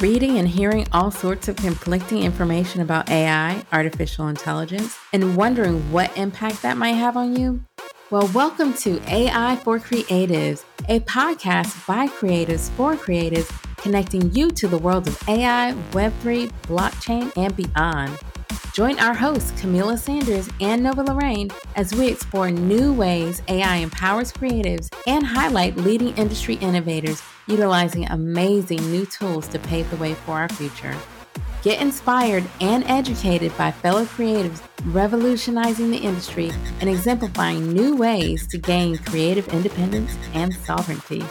Reading and hearing all sorts of conflicting information about AI, artificial intelligence, and wondering what impact that might have on you? Well, welcome to AI for Creatives, a podcast by creatives for creatives, connecting you to the world of AI, Web3, blockchain, and beyond. Join our hosts, Kamilah Sanders and Nova Lorraine, as we explore new ways AI empowers creatives and highlight leading industry innovators utilizing amazing new tools to pave the way for our future. Get inspired and educated by fellow creatives revolutionizing the industry and exemplifying new ways to gain creative independence and sovereignty.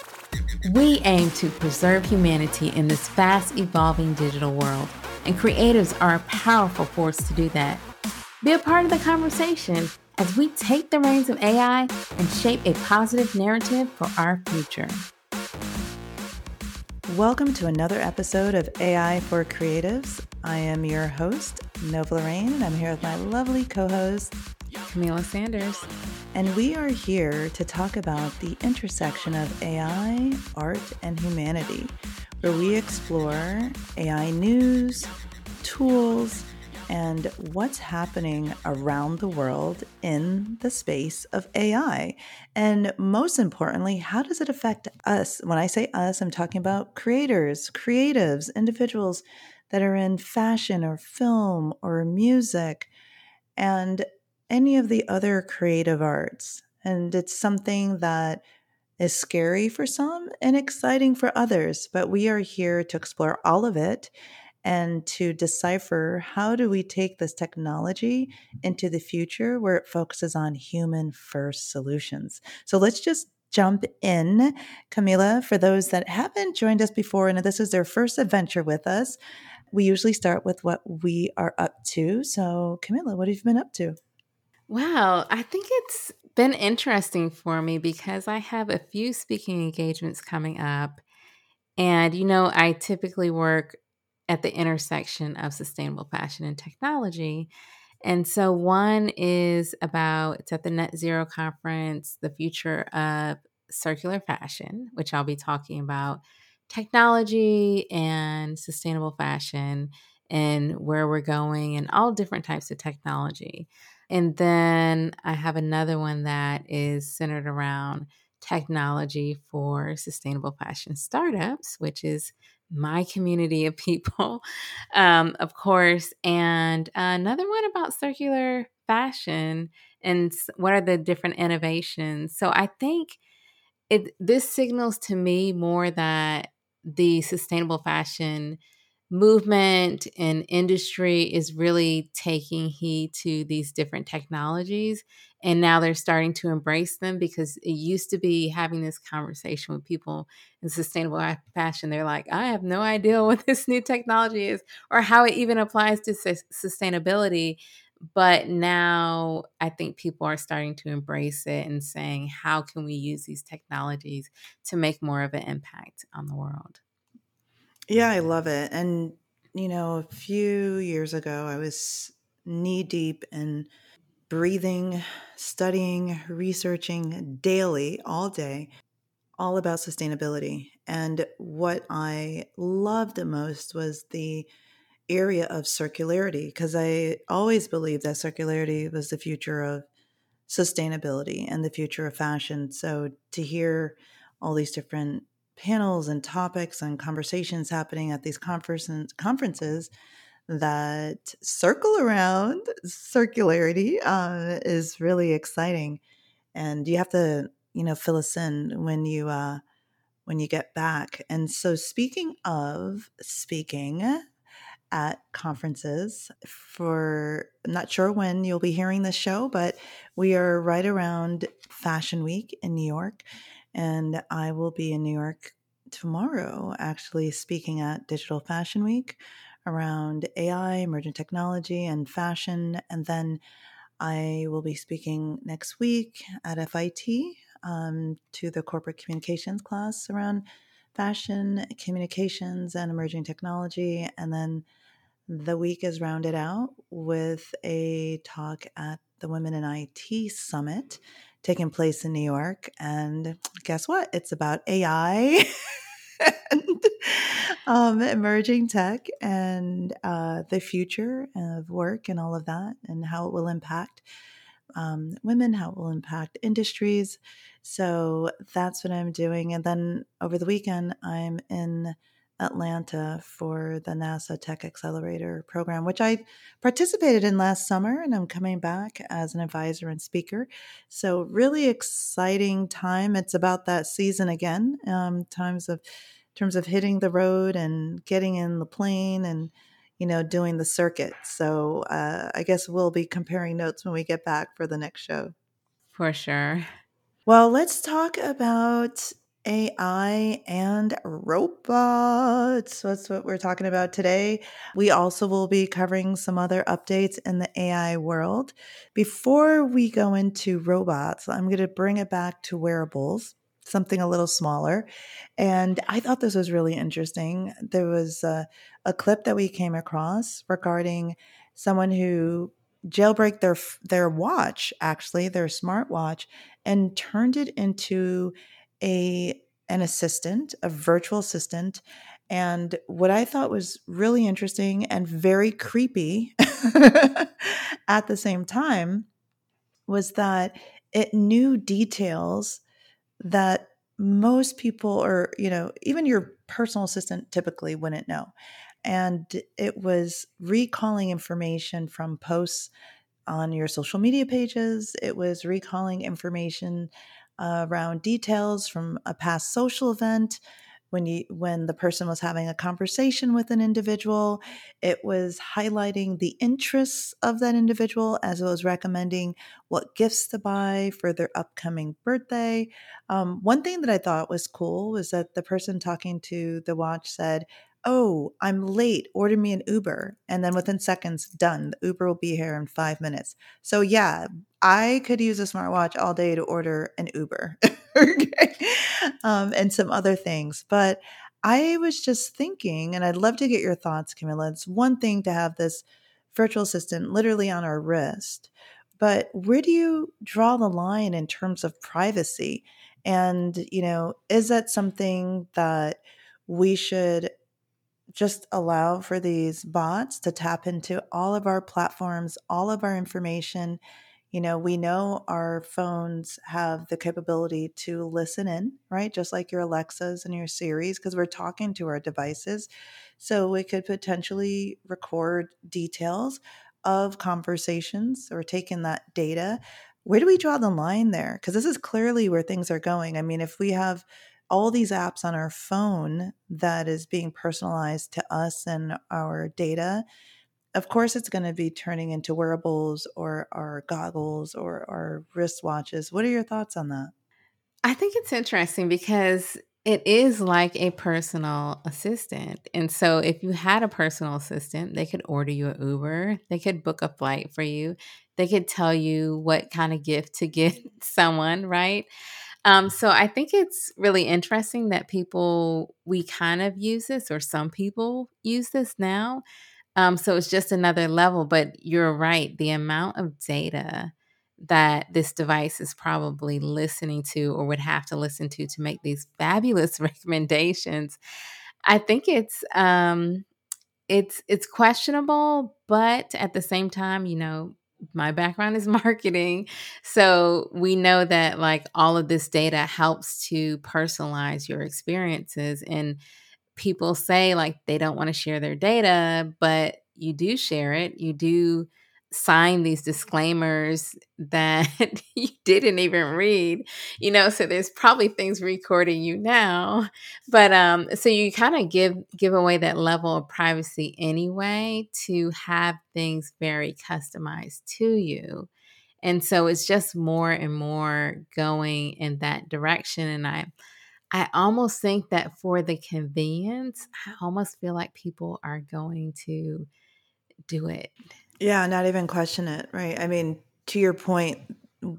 We aim to preserve humanity in this fast evolving digital world and creatives are a powerful force to do that. Be a part of the conversation as we take the reins of AI and shape a positive narrative for our future. Welcome to another episode of AI for Creatives. I am your host, Nova Lorraine, and I'm here with my lovely co host, Kamilah Sanders. And we are here to talk about the intersection of AI, art, and humanity where we explore AI news, tools, and what's happening around the world in the space of AI. And most importantly, how does it affect us? When I say us, I'm talking about creators, creatives, individuals that are in fashion or film or music and any of the other creative arts. And it's something that is scary for some and exciting for others, but we are here to explore all of it and to decipher how do we take this technology into the future where it focuses on human first solutions. So let's just jump in. Kamilah, for those that haven't joined us before and this is their first adventure with us, we usually start with what we are up to. So, Kamilah, what have you been up to? Well, I think it's been interesting for me because I have a few speaking engagements coming up. And, you know, I typically work at the intersection of sustainable fashion and technology. And so one is about it's at the Net Zero Conference, the future of circular fashion, which I'll be talking about technology and sustainable fashion and where we're going and all different types of technology. And then I have another one that is centered around technology for sustainable fashion startups, which is my community of people, um, of course, and another one about circular fashion and what are the different innovations. So I think it this signals to me more that the sustainable fashion movement and industry is really taking heed to these different technologies and now they're starting to embrace them because it used to be having this conversation with people in sustainable fashion they're like i have no idea what this new technology is or how it even applies to sustainability but now i think people are starting to embrace it and saying how can we use these technologies to make more of an impact on the world yeah, I love it. And, you know, a few years ago, I was knee deep in breathing, studying, researching daily, all day, all about sustainability. And what I loved the most was the area of circularity, because I always believed that circularity was the future of sustainability and the future of fashion. So to hear all these different panels and topics and conversations happening at these conferences conferences that circle around circularity uh, is really exciting. And you have to you know fill us in when you uh when you get back. And so speaking of speaking at conferences for I'm not sure when you'll be hearing this show but we are right around fashion week in New York and I will be in New York tomorrow, actually speaking at Digital Fashion Week around AI, emerging technology, and fashion. And then I will be speaking next week at FIT um, to the corporate communications class around fashion, communications, and emerging technology. And then the week is rounded out with a talk at the Women in IT Summit taking place in New York. And guess what? It's about AI. and um, emerging tech and uh, the future of work and all of that, and how it will impact um, women, how it will impact industries. So that's what I'm doing. And then over the weekend, I'm in Atlanta for the NASA Tech Accelerator program, which I participated in last summer, and I'm coming back as an advisor and speaker. So, really exciting time. It's about that season again, um, times of terms of hitting the road and getting in the plane and you know doing the circuit. So, uh, I guess we'll be comparing notes when we get back for the next show. For sure. Well, let's talk about AI and robots. That's what we're talking about today. We also will be covering some other updates in the AI world. Before we go into robots, I'm going to bring it back to wearables, something a little smaller. And I thought this was really interesting. There was a, a clip that we came across regarding someone who jailbreak their their watch actually their smartwatch and turned it into a an assistant, a virtual assistant. And what I thought was really interesting and very creepy at the same time was that it knew details that most people or you know even your personal assistant typically wouldn't know and it was recalling information from posts on your social media pages it was recalling information around details from a past social event when you when the person was having a conversation with an individual it was highlighting the interests of that individual as well as recommending what gifts to buy for their upcoming birthday. Um, one thing that i thought was cool was that the person talking to the watch said oh, I'm late, order me an Uber. And then within seconds, done. The Uber will be here in five minutes. So, yeah, I could use a smartwatch all day to order an Uber okay. um, and some other things. But I was just thinking, and I'd love to get your thoughts, Kamilah. It's one thing to have this virtual assistant literally on our wrist, but where do you draw the line in terms of privacy? And, you know, is that something that we should just allow for these bots to tap into all of our platforms, all of our information. You know, we know our phones have the capability to listen in, right? Just like your Alexas and your Siris, because we're talking to our devices. So we could potentially record details of conversations or taking that data. Where do we draw the line there? Because this is clearly where things are going. I mean, if we have all these apps on our phone that is being personalized to us and our data, of course, it's going to be turning into wearables or our goggles or our wristwatches. What are your thoughts on that? I think it's interesting because it is like a personal assistant. And so if you had a personal assistant, they could order you an Uber, they could book a flight for you, they could tell you what kind of gift to get someone, right? Um, so I think it's really interesting that people, we kind of use this, or some people use this now. Um, so it's just another level. But you're right. The amount of data that this device is probably listening to or would have to listen to to make these fabulous recommendations, I think it's um, it's it's questionable, but at the same time, you know, my background is marketing. So we know that like all of this data helps to personalize your experiences. And people say like they don't want to share their data, but you do share it. You do sign these disclaimers that you didn't even read you know so there's probably things recording you now but um so you kind of give give away that level of privacy anyway to have things very customized to you and so it's just more and more going in that direction and i i almost think that for the convenience i almost feel like people are going to do it yeah, not even question it, right? I mean, to your point,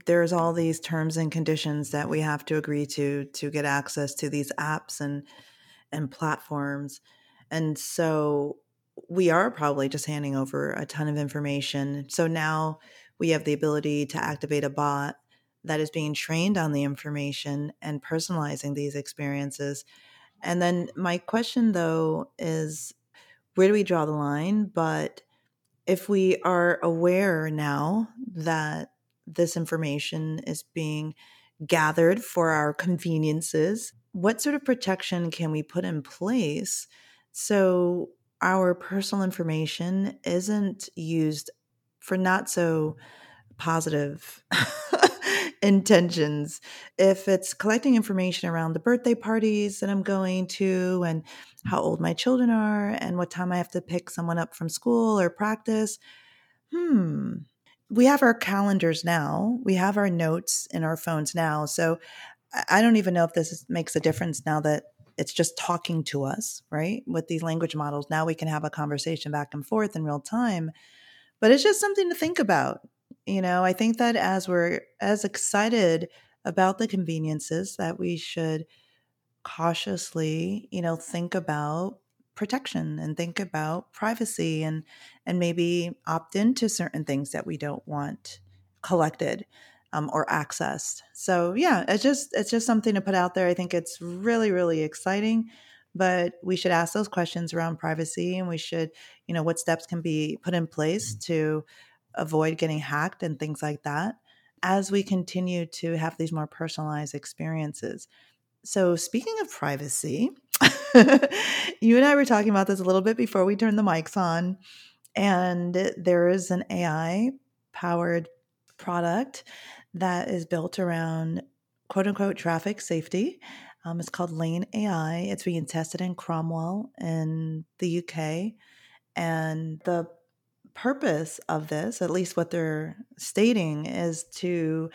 there's all these terms and conditions that we have to agree to to get access to these apps and and platforms. And so we are probably just handing over a ton of information. So now we have the ability to activate a bot that is being trained on the information and personalizing these experiences. And then my question though is where do we draw the line? But if we are aware now that this information is being gathered for our conveniences, what sort of protection can we put in place so our personal information isn't used for not so positive intentions. If it's collecting information around the birthday parties that I'm going to and how old my children are and what time I have to pick someone up from school or practice, hmm. We have our calendars now. We have our notes in our phones now. So I don't even know if this makes a difference now that it's just talking to us, right? With these language models, now we can have a conversation back and forth in real time. But it's just something to think about you know, I think that as we're as excited about the conveniences that we should cautiously, you know, think about protection and think about privacy and and maybe opt into certain things that we don't want collected um, or accessed. So yeah, it's just it's just something to put out there. I think it's really really exciting, but we should ask those questions around privacy and we should you know what steps can be put in place to avoid getting hacked and things like that as we continue to have these more personalized experiences. So, speaking of privacy, you and I were talking about this a little bit before we turned the mics on, and there is an AI powered product that is built around quote unquote traffic safety. Um, it's called Lane AI. It's being tested in Cornwall in the UK. And the purpose of this, at least what they're stating, is to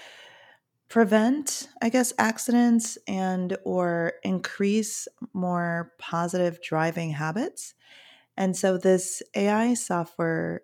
prevent i guess accidents and or increase more positive driving habits. And so this ai software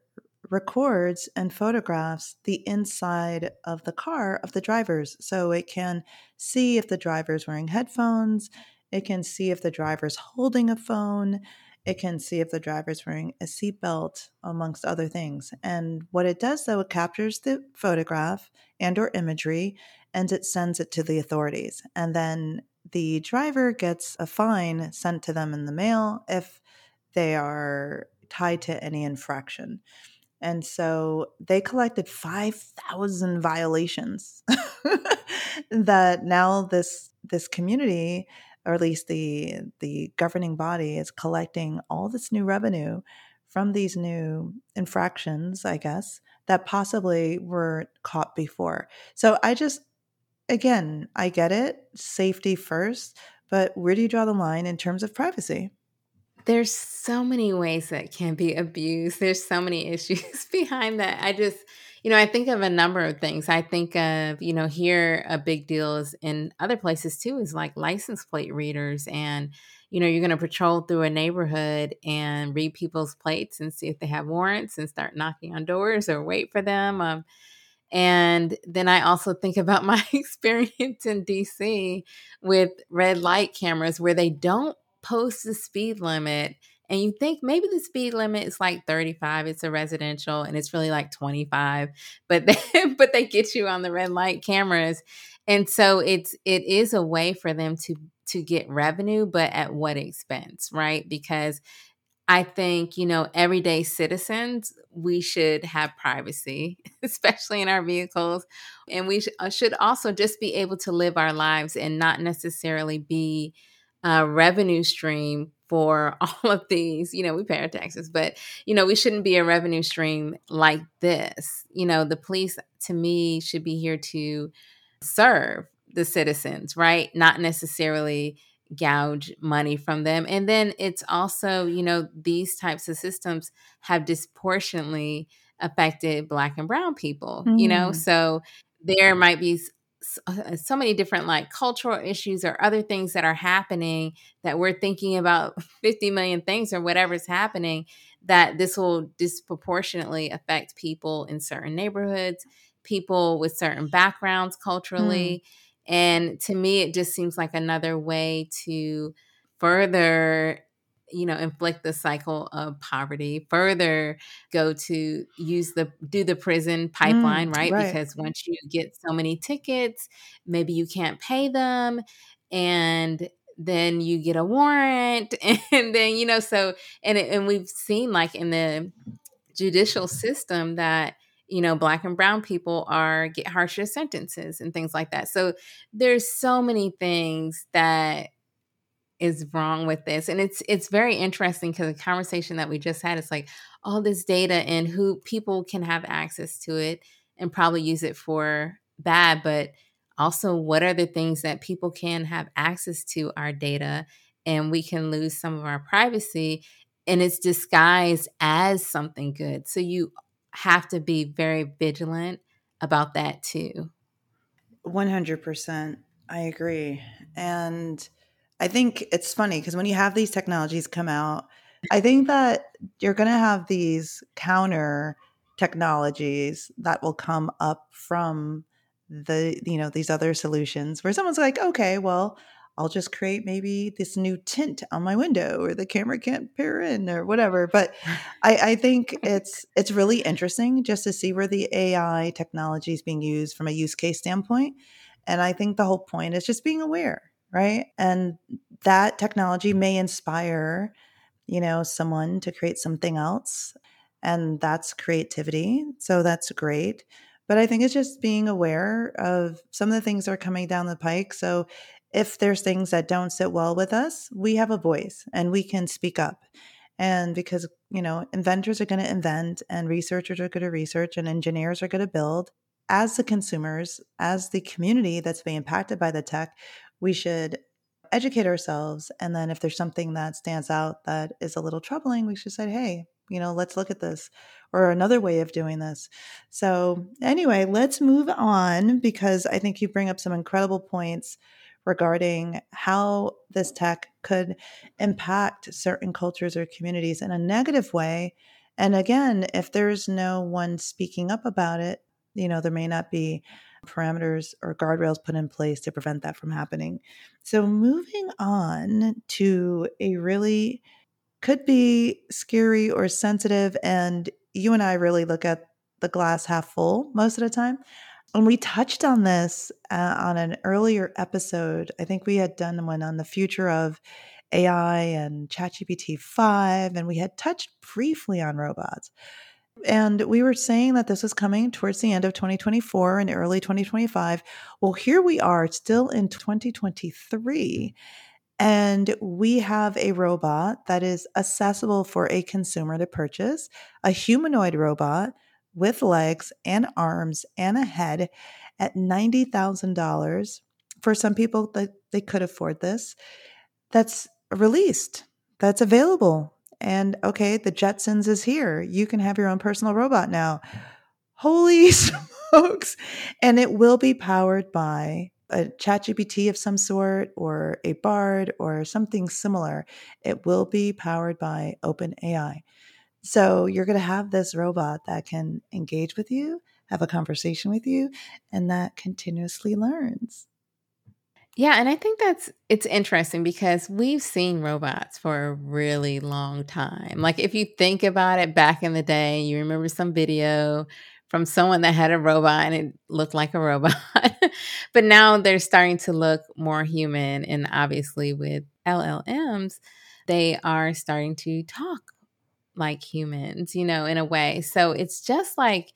records and photographs the inside of the car of the drivers. So it can see if the driver's wearing headphones it can see if the driver's holding a phone it can see if the driver is wearing a seatbelt, amongst other things. And what it does, though, it captures the photograph and or imagery, and it sends it to the authorities. And then the driver gets a fine sent to them in the mail if they are tied to any infraction. And so they collected 5,000 violations that now this this community or at least the the governing body is collecting all this new revenue from these new infractions, I guess, that possibly were caught before. So I just again, I get it, safety first, but where do you draw the line in terms of privacy? There's so many ways that can be abused. There's so many issues behind that. I just you know, I think of a number of things. I think of, you know, here a big deal is in other places too is like license plate readers. And, you know, you're going to patrol through a neighborhood and read people's plates and see if they have warrants and start knocking on doors or wait for them. Um, and then I also think about my experience in DC with red light cameras where they don't post the speed limit and you think maybe the speed limit is like 35 it's a residential and it's really like 25 but they, but they get you on the red light cameras and so it's it is a way for them to to get revenue but at what expense right because I think, you know, everyday citizens, we should have privacy, especially in our vehicles. And we sh- uh, should also just be able to live our lives and not necessarily be a revenue stream for all of these. You know, we pay our taxes, but, you know, we shouldn't be a revenue stream like this. You know, the police, to me, should be here to serve the citizens, right? Not necessarily gouge money from them. And then it's also, you know, these types of systems have disproportionately affected Black and Brown people, mm. you know? Mm. So there might be uh, so many different like cultural issues or other things that are happening that we're thinking about 50 million things or whatever's happening that this will disproportionately affect people in certain neighborhoods people with certain backgrounds culturally mm. and to me it just seems like another way to further you know inflict the cycle of poverty further go to use the do the prison pipeline mm, right? right because once you get so many tickets maybe you can't pay them and then you get a warrant and then you know so and it, and we've seen like in the judicial system that you know black and brown people are get harsher sentences and things like that so there's so many things that is wrong with this and it's it's very interesting because the conversation that we just had is like all this data and who people can have access to it and probably use it for bad but also what are the things that people can have access to our data and we can lose some of our privacy and it's disguised as something good. So you have to be very vigilant about that too. 100% i agree and i think it's funny because when you have these technologies come out i think that you're going to have these counter technologies that will come up from the you know these other solutions where someone's like okay well i'll just create maybe this new tint on my window or the camera can't peer in or whatever. But i, I think it's it's really interesting just to see where the ai technology is being used from a use case standpoint. And i think the whole point is just being aware right and that technology may inspire you know someone to create something else and that's creativity so that's great but I think it's just being aware of some of the things that are coming down the pike. So if there's things that don't sit well with us, we have a voice and we can speak up. And because, you know, inventors are going to invent and researchers are going to research and engineers are going to build, as the consumers, as the community that's being impacted by the tech, we should educate ourselves. And then if there's something that stands out that is a little troubling, we should say, hey, you know, let's look at this or another way of doing this. So, anyway, let's move on because I think you bring up some incredible points regarding how this tech could impact certain cultures or communities in a negative way. And again, if there's no one speaking up about it, you know, there may not be parameters or guardrails put in place to prevent that from happening. So, moving on to a really could be scary or sensitive. And you and I really look at the glass half full most of the time. And we touched on this uh, on an earlier episode. I think we had done one on the future of AI and ChatGPT 5, and we had touched briefly on robots. And we were saying that this was coming towards the end of 2024 and early 2025. Well, here we are still in 2023. And we have a robot that is accessible for a consumer to purchase, a humanoid robot with legs and arms and a head at $90,000. For some people that they could afford this, that's released, that's available. And okay, the Jetsons is here. You can have your own personal robot now. Holy smokes. And it will be powered by a ChatGPT of some sort or a Bard or something similar, it will be powered by OpenAI. So you're going to have this robot that can engage with you, have a conversation with you, and that continuously learns. Yeah, and I think that's it's interesting because we've seen robots for a really long time. Like if you think about it back in the day, you remember some video from someone that had a robot and it looked like a robot. but now they're starting to look more human. And obviously, with LLMs, they are starting to talk like humans, you know, in a way. So it's just like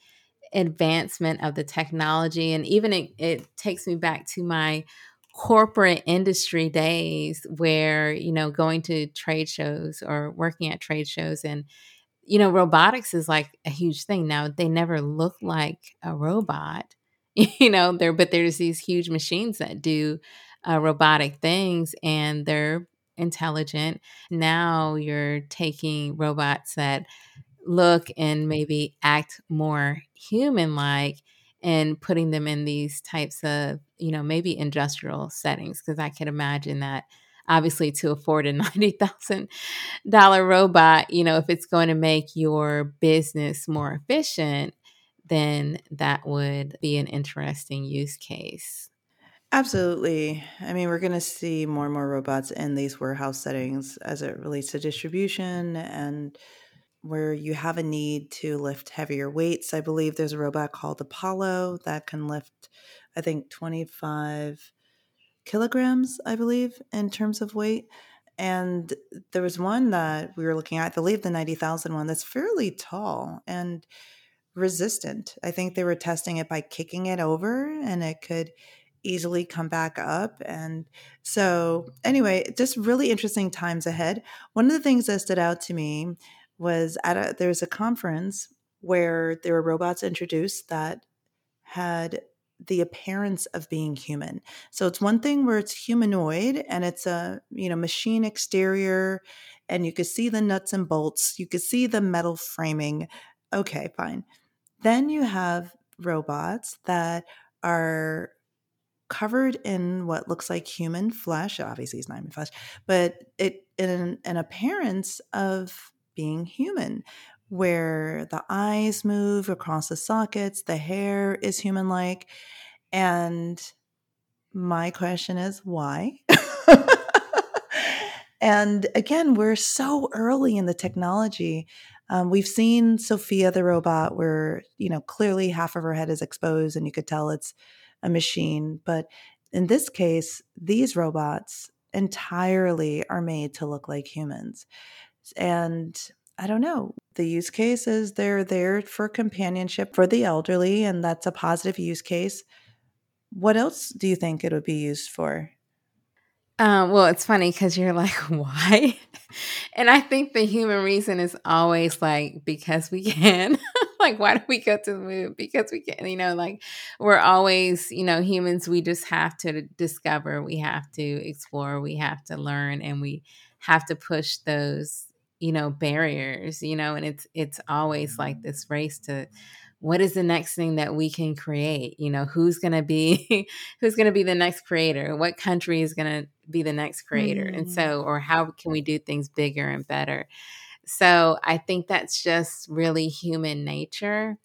advancement of the technology. And even it, it takes me back to my corporate industry days where, you know, going to trade shows or working at trade shows and you know, robotics is like a huge thing. Now, they never look like a robot, you know, there, but there's these huge machines that do uh, robotic things and they're intelligent. Now you're taking robots that look and maybe act more human like and putting them in these types of, you know, maybe industrial settings. Cause I can imagine that obviously to afford a $90,000 robot, you know, if it's going to make your business more efficient, then that would be an interesting use case. Absolutely. I mean, we're going to see more and more robots in these warehouse settings as it relates to distribution and where you have a need to lift heavier weights. I believe there's a robot called Apollo that can lift, I think, 25 kilograms, I believe, in terms of weight. And there was one that we were looking at, I believe the 90,000 one, that's fairly tall and resistant. I think they were testing it by kicking it over and it could easily come back up. And so, anyway, just really interesting times ahead. One of the things that stood out to me was at a, there was a conference where there were robots introduced that had the appearance of being human. So it's one thing where it's humanoid and it's a, you know, machine exterior and you could see the nuts and bolts, you could see the metal framing. Okay, fine. Then you have robots that are covered in what looks like human flesh. Obviously, it's not human flesh, but it in an appearance of being human, where the eyes move across the sockets, the hair is human like. And my question is why? and again, we're so early in the technology. Um, we've seen Sophia the robot, where you know clearly half of her head is exposed, and you could tell it's a machine. But in this case, these robots entirely are made to look like humans. And I don't know. The use case is they're there for companionship for the elderly, and that's a positive use case. What else do you think it would be used for? Um, well, it's funny because you're like, why? and I think the human reason is always like, because we can. like, why do we go to the moon? Because we can, you know, like we're always, you know, humans, we just have to discover, we have to explore, we have to learn, and we have to push those, you know, barriers, you know, and it's it's always like this race to what is the next thing that we can create? You know who's going to be who's going to be the next creator? What country is going to be the next creator? Mm. and so or how can we do things bigger and better? So i think that's just really human nature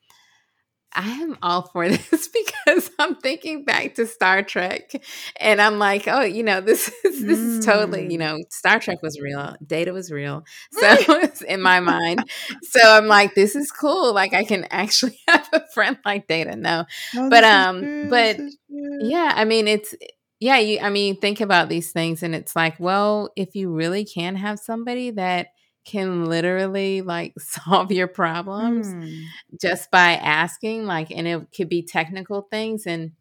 I am all for this because I'm thinking back to Star Trek and I'm like, oh, you know, this is this is totally, you mm. know, Star Trek was real, data was real. So it's in my mind. So I'm like, this is cool. Like I can actually have a friend like data. No. Oh, but um but yeah, I mean it's yeah, you I mean think about these things and it's like, well, if you really can have somebody that can literally like solve your problems mm. just by asking like and it could be technical things and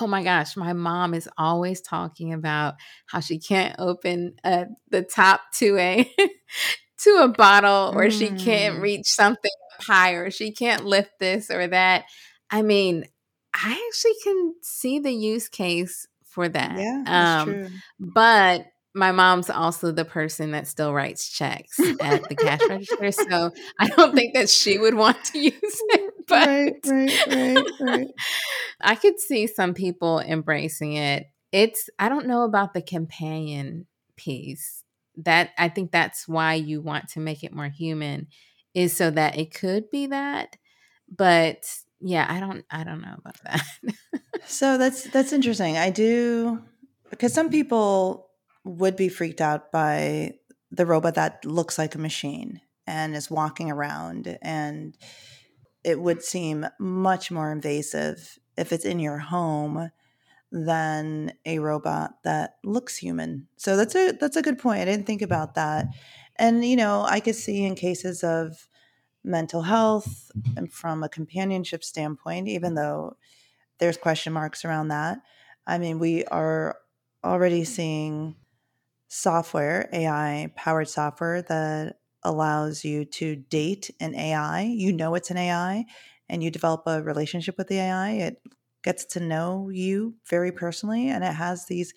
oh my gosh my mom is always talking about how she can't open uh, the top to a to a bottle or mm. she can't hmm. reach something higher she can't lift this or that i mean i actually can see the use case for that yeah that's um, true. but my mom's also the person that still writes checks at the cash register. So I don't think that she would want to use it. But right, right, right, right. I could see some people embracing it. It's, I don't know about the companion piece. That I think that's why you want to make it more human, is so that it could be that. But yeah, I don't I don't know about that. so that's that's interesting. I do because some people would be freaked out by the robot that looks like a machine and is walking around and it would seem much more invasive if it's in your home than a robot that looks human. So that's a that's a good point. I didn't think about that. And you know, I could see in cases of mental health and from a companionship standpoint, even though there's question marks around that. I mean, we are already seeing software, AI powered software that allows you to date an AI. You know it's an AI and you develop a relationship with the AI. It gets to know you very personally and it has these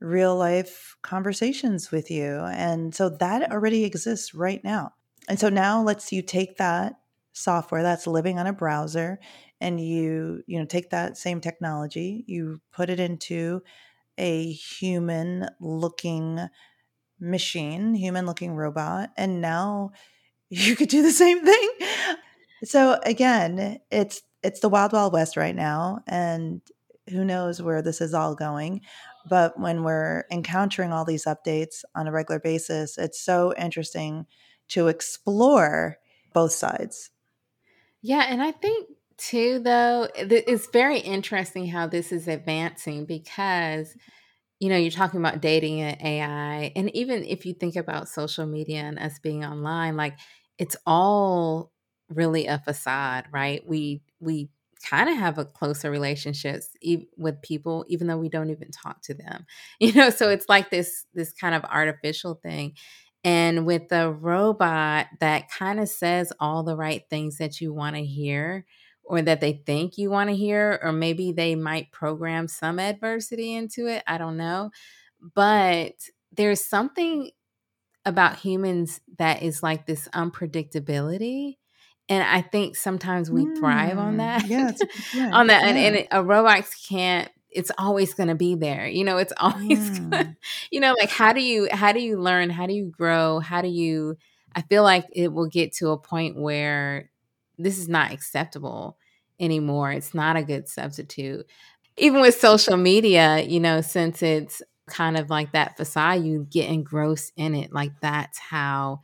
real life conversations with you. And so that already exists right now. And so now let's you take that software that's living on a browser and you you know take that same technology, you put it into a human looking machine, human looking robot, and now you could do the same thing. So again, it's it's the wild wild west right now and who knows where this is all going. But when we're encountering all these updates on a regular basis, it's so interesting to explore both sides. Yeah, and I think too, though, eh, it's very interesting how this is advancing because you know, you're talking about dating and AI, and even if you think about social media and us being online, like it's all really a facade, right? We we kind of have a closer relationships e- with people even though we don't even talk to them you know so it's like this this kind of artificial thing and with the robot that kind of says all the right things that you want to hear or that they think you want to hear, or maybe they might program some adversity into it. I don't know. But there's something about humans that is like this unpredictability. And I think sometimes we mm, thrive on mm, that. Yeah, on that. Yeah. And, and, a robot can't it's always going to be there you know it's always mm. gonna, you know like how do you how do you learn how do you grow how do you i feel like it will get to a point where this is not acceptable anymore it's not a good substitute even with social media you know since it's kind of like that facade you get engrossed in it like that's how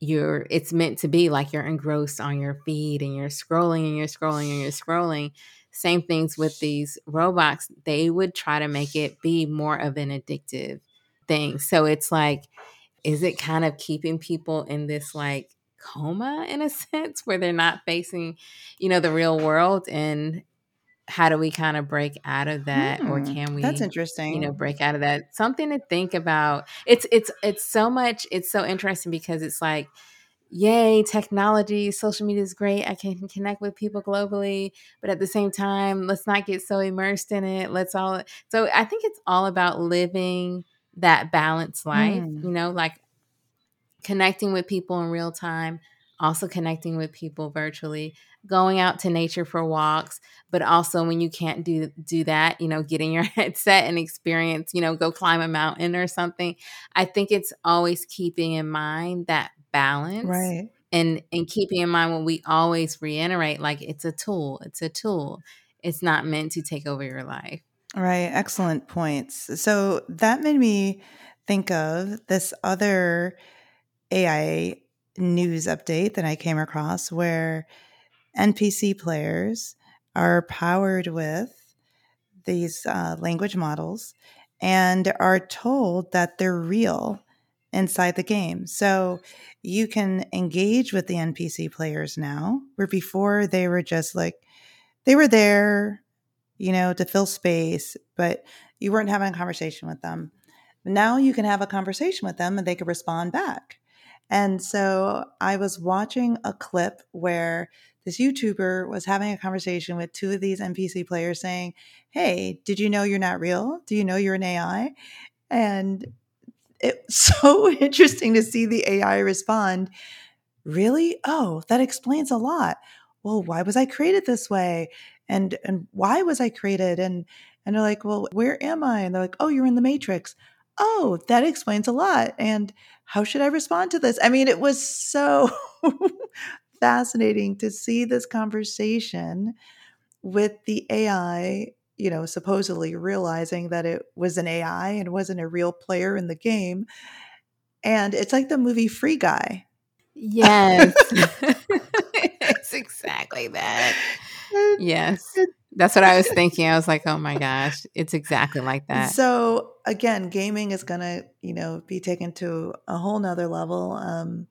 you're it's meant to be like you're engrossed on your feed and you're scrolling and you're scrolling and you're scrolling same things with these robots, they would try to make it be more of an addictive thing. So it's like, is it kind of keeping people in this like coma in a sense where they're not facing, you know, the real world? And how do we kind of break out of that hmm, or can we that's interesting you know break out of that something to think about it's it's it's so much it's so interesting because it's like yay, technology, social media is great. I can connect with people globally, but at the same time, let's not get so immersed in it. Let's all, so I think it's all about living that balanced life, mm. you know, like connecting with people in real time, also connecting with people virtually, going out to nature for walks, but also when you can't do do that, you know, getting your headset and experience, you know, go climb a mountain or something. I think it's always keeping in mind that balance right. and and keeping in mind what we always reiterate like it's a tool it's a tool. It's not meant to take over your life. Right excellent points. So that made me think of this other ai news update that i came across where npc players are powered with these uh, language models and are told that they're real inside the game. So you can engage with the NPC players now, where before they were just like, they were there, you know, to fill space, but you weren't having a conversation with them. Now you can have a conversation with them and they can respond back. And so I was watching a clip where this YouTuber was having a conversation with two of these NPC players saying, Hey, did you know you're not real? Do you know you're an AI? And it's so interesting to see the AI respond. Really? Oh, that explains a lot. Well, why was I created this way? And and why was I created? And and they're like, well, where am I? And they're like, oh, you're in the matrix. Oh, that explains a lot. And how should I respond to this? I mean, it was so fascinating to see this conversation with the AI you know, supposedly realizing that it was an AI and wasn't a real player in the game. And it's like the movie Free Guy. Yes. it's exactly that. Yes. That's what I was thinking. I was like, oh my gosh, it's exactly like that. So again, gaming is gonna, you know, be taken to a whole nother level. Um,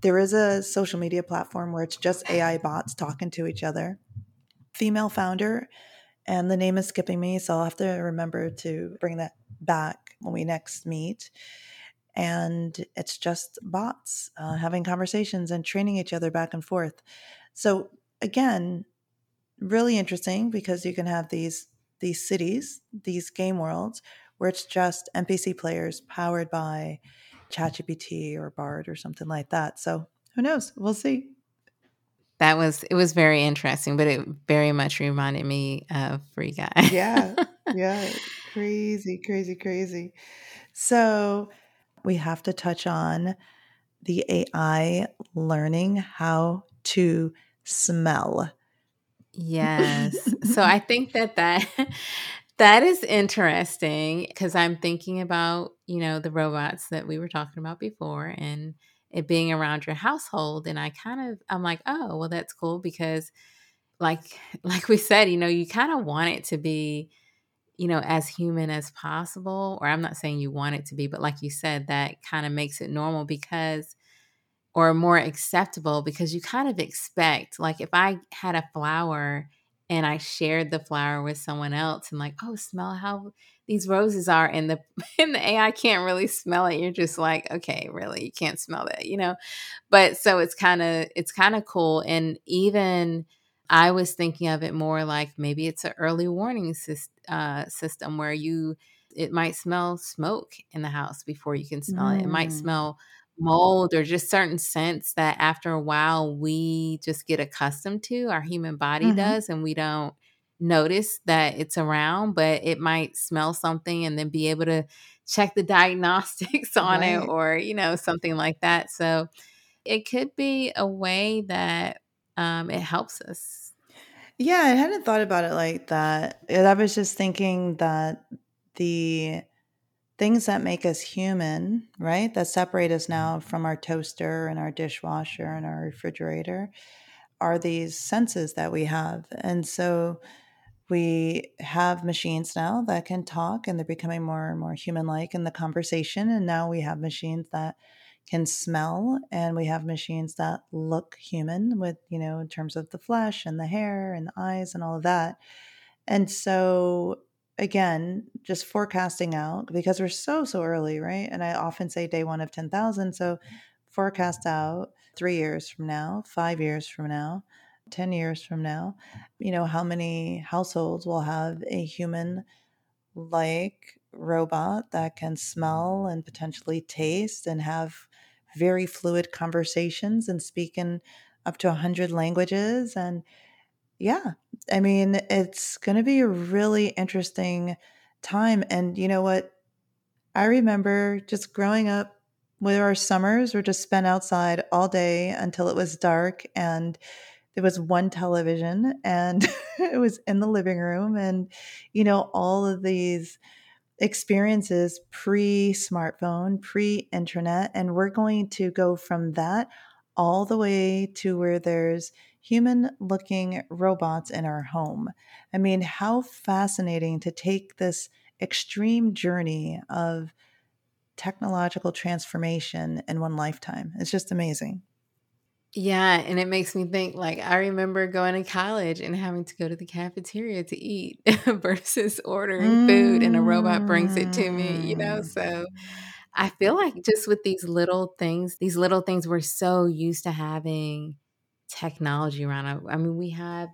there is a social media platform where it's just AI bots talking to each other. Female founder and the name is skipping me, so I'll have to remember to bring that back when we next meet. And it's just bots uh, having conversations and training each other back and forth. So again, really interesting because you can have these these cities, these game worlds, where it's just NPC players powered by ChatGPT or Bard or something like that. So who knows? We'll see that was it was very interesting, but it very much reminded me of Free Guy. yeah. Yeah. Crazy, crazy, crazy. So we have to touch on the AI learning how to smell. Yes. so I think that that that is interesting because I'm thinking about, you know, the robots that we were talking about before and it being around your household and i kind of i'm like oh well that's cool because like like we said you know you kind of want it to be you know, as human as possible. Or I'm not saying you want it to be, but like you said, that kind of makes it normal because, or more acceptable because you kind of expect, like, if I had a flower and I shared the flower with someone else and, like, oh, smell how these roses are and the and the AI can't really smell it. You're just like, okay, really, you can't smell that, you know. But so it's kind of it's kind of cool. And even I was thinking of it more like maybe it's an early warning uh, system where you it might smell smoke in the house before you can smell mm. it. It might mm. smell mold or just certain scents that after a while we just get accustomed to our human body mm-hmm. does and we don't notice that it's around, but it might smell something and then be able to check the diagnostics on right. it or, you know, something like that. So it could be a way that um, it helps us. Yeah, I hadn't thought about it like that. I was just thinking that the things that make us human, right, that separate us now mm-hmm. from our toaster and our dishwasher and our refrigerator are these senses that we have. And so we have machines now that can talk and they're becoming more and more human like in the conversation. And now we have machines that can smell and we have machines that look human with, you know, in terms of the flesh and the hair and the eyes and all of that. And so, again, just forecasting out because we're so, so early, right? And I often say day one of 10,000. So, forecast out three years from now, five years from now 10 years from now, you know, how many households will have a human like robot that can smell and potentially taste and have very fluid conversations and speak in up to 100 languages and yeah i mean it's going to be a really interesting time and you know what? I remember just growing up where our summers were just spent outside all day until it was dark and there was one television and it was in the living room and you know all of these experiences pre smartphone pre internet and we're going to go from that all the way to where there's human looking robots in our home i mean how fascinating to take this extreme journey of technological transformation in one lifetime it's just amazing yeah, and it makes me think like I remember going to college and having to go to the cafeteria to eat versus ordering food and a robot brings it to me, you know? Mm. So I feel like just with these little things, these little things we're so used to having technology around. I mean, we have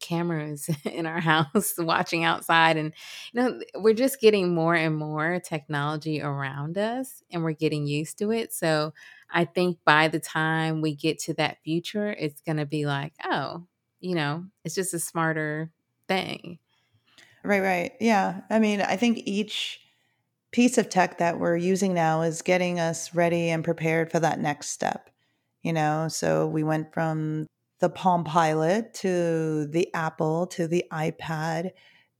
cameras in our house watching outside and you know we're just getting more and more technology around us and we're getting used to it. So i think by the time we get to that future it's going to be like oh you know it's just a smarter thing. Right right. Yeah. I mean i think each piece of tech that we're using now is getting us ready and prepared for that next step you know so we went from the Palm Pilot to the Apple to the iPad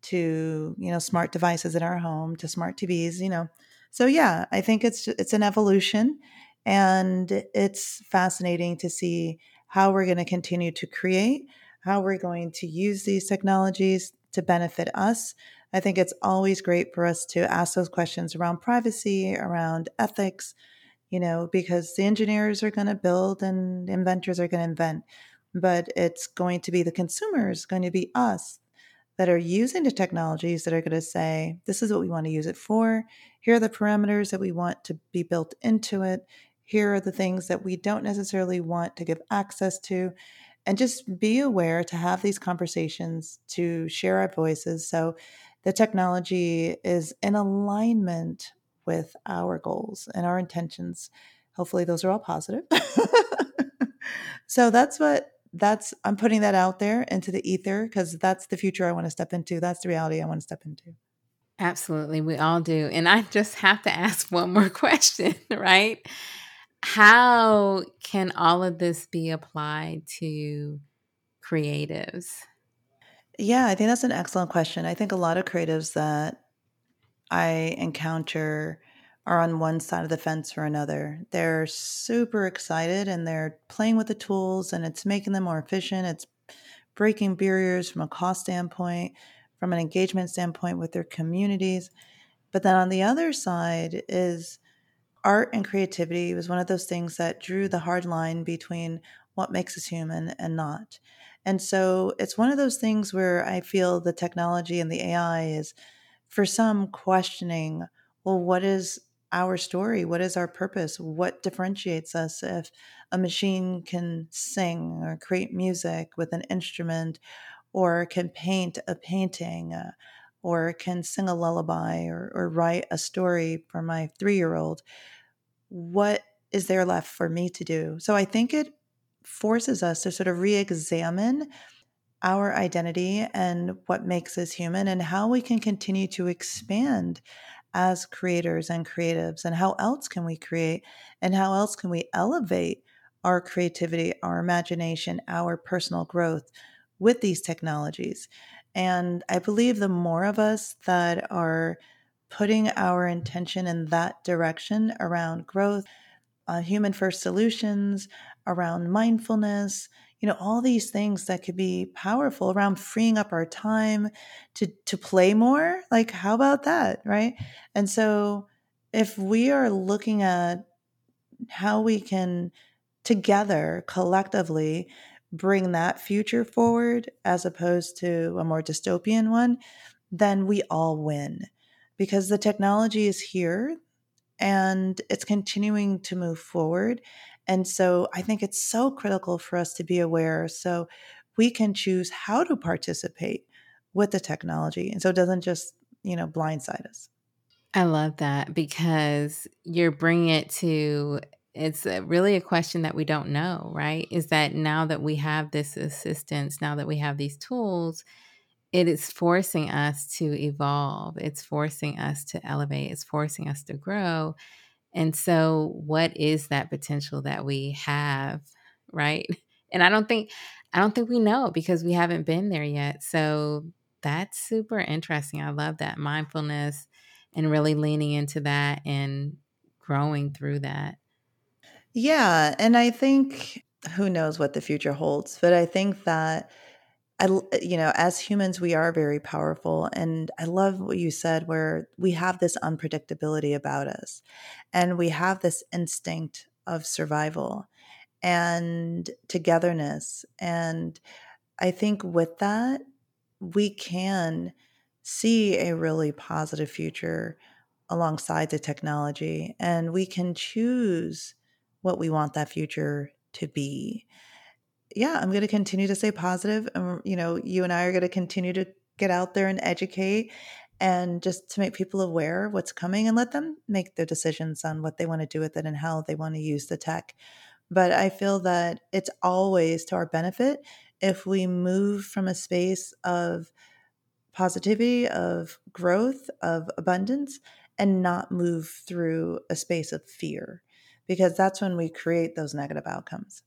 to you know smart devices in our home to smart TVs you know. So yeah I think it's it's an evolution and it's fascinating to see how we're going to continue to create how we're going to use these technologies to benefit us. I think it's always great for us to ask those questions around privacy around ethics you know because the engineers are going to build and inventors are going to invent but it's going to be the consumers, going to be us that are using the technologies that are going to say, this is what we want to use it for. Here are the parameters that we want to be built into it. Here are the things that we don't necessarily want to give access to. And just be aware to have these conversations, to share our voices. So the technology is in alignment with our goals and our intentions. Hopefully, those are all positive. so that's what that's I'm putting that out there into the ether because that's the future I want to step into. That's the reality I want to step into. Absolutely, we all do. And I just have to ask one more question, right? How can all of this be applied to creatives? Yeah, I think that's an excellent question. I think a lot of creatives that I encounter are on one side of the fence or another. They're super excited and they're playing with the tools and it's making them more efficient. It's breaking barriers from a cost standpoint, from an engagement standpoint with their communities. But then on the other side is art and creativity was one of those things that drew the hard line between what makes us human and not. And so it's one of those things where I feel the technology and the AI is for some questioning, well, what is our story? What is our purpose? What differentiates us if a machine can sing or create music with an instrument or can paint a painting uh, or can sing a lullaby or, or write a story for my three year old? What is there left for me to do? So I think it forces us to sort of re examine our identity and what makes us human and how we can continue to expand as creators and creatives and how else can we create and how else can we elevate our creativity, our imagination, our personal growth with these technologies. And I believe the more of us that are putting our intention in that direction around growth, uh, human first solutions, around mindfulness, you know, all these things that could be powerful around freeing up our time to to play more. Like, how about that, right? And so, if we are looking at how we can together collectively bring that future forward as opposed to a more dystopian one, then we all win because the technology is here and it's continuing to move forward. And so I think it's so critical for us to be aware so we can choose how to participate with the technology. And so it doesn't just, you know, blindside us. I love that because you're bringing it to it's a, really a question that we don't know, right? Is that now that we have this assistance, now that we have these tools, it is forcing us to evolve. It's forcing us to elevate. It's forcing us to grow. And so, what is that potential that we have, right? And I don't think, I don't think we know because we haven't been there yet. So that's super interesting. I love that mindfulness and really leaning into that and growing through that. Yeah, and I think who knows what the future holds, but I think that I, eh, you know, as humans, we are very powerful. And I love what you said, where we have this unpredictability about us and we have this instinct of survival and togetherness. And I think with that, we can see a really positive future alongside the technology and we can choose what we want that future to be yeah, I'm going to continue to stay. And, um, you know, you and I are going to continue to get out there and educate and just to make people aware of what's coming and let them make their decisions on what they want to do with it and how they want to use the tech. But I feel that it's always to our benefit if we move from a space of positivity, of growth, of abundance, and not move through a space of fear, because that's when we create those negative outcomes.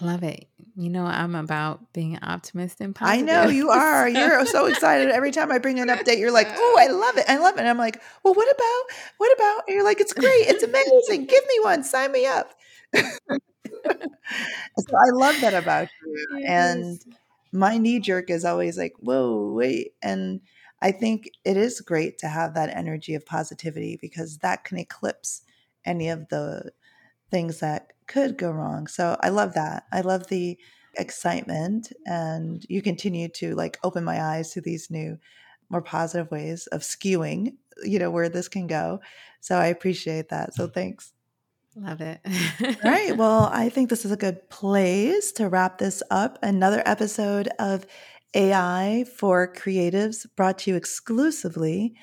Love it. You know, I'm about being optimist and positive. I know you are. You're so excited every time I bring an update. You're like, "Oh, I love it. I love it." And I'm like, "Well, what about? What about?" And you're like, "It's great. It's amazing. Give me one. Sign me up." so I love that about you. Yes. And my knee jerk is always like, "Whoa, wait." And I think it is great to have that energy of positivity because that can eclipse any of the things that could go wrong. So I love that. I love the excitement and you continue to like open my eyes to these new more positive ways of skewing, you know, where this can go. So I appreciate that. So thanks. Love it. All right. Well, I think this is a good place to wrap this up. Another episode of AI for Creatives brought to you exclusively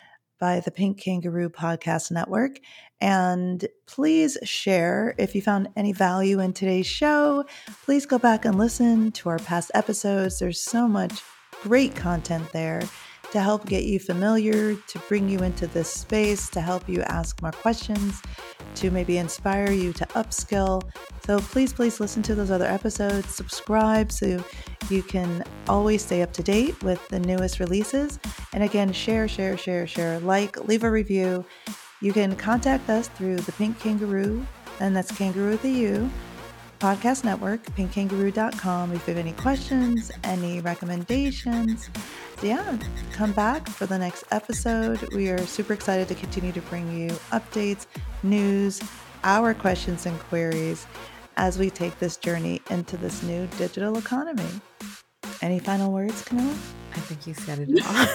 by the Pink Kangaroo Podcast Network. And please share if you found any value in today's show. Please go back and listen to our past episodes. There's so much great content there to help get you familiar, to bring you into this space, to help you ask more questions, to maybe inspire you to upskill. So please, please listen to those other episodes, subscribe so you can always stay up to date with the newest releases. And again, share, share, share, share, like, leave a review. You can contact us through the Pink Kangaroo, and that's Kangaroo a U, podcast network, pinkkangaroo.com. If you have any questions, any recommendations, yeah, come back for the next episode. We are super excited to continue to bring you updates, news, our questions and queries as we take this journey into this new digital economy. Any final words, Kamilah? I think you said it all.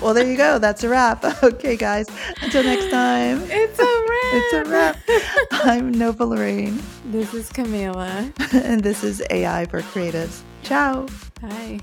well, there you go. That's a wrap. Okay, guys. Until next time. It's a wrap. It's a wrap. I'm Nova Lorraine. This is Kamilah. and this is AI for Creatives. Ciao. Bye.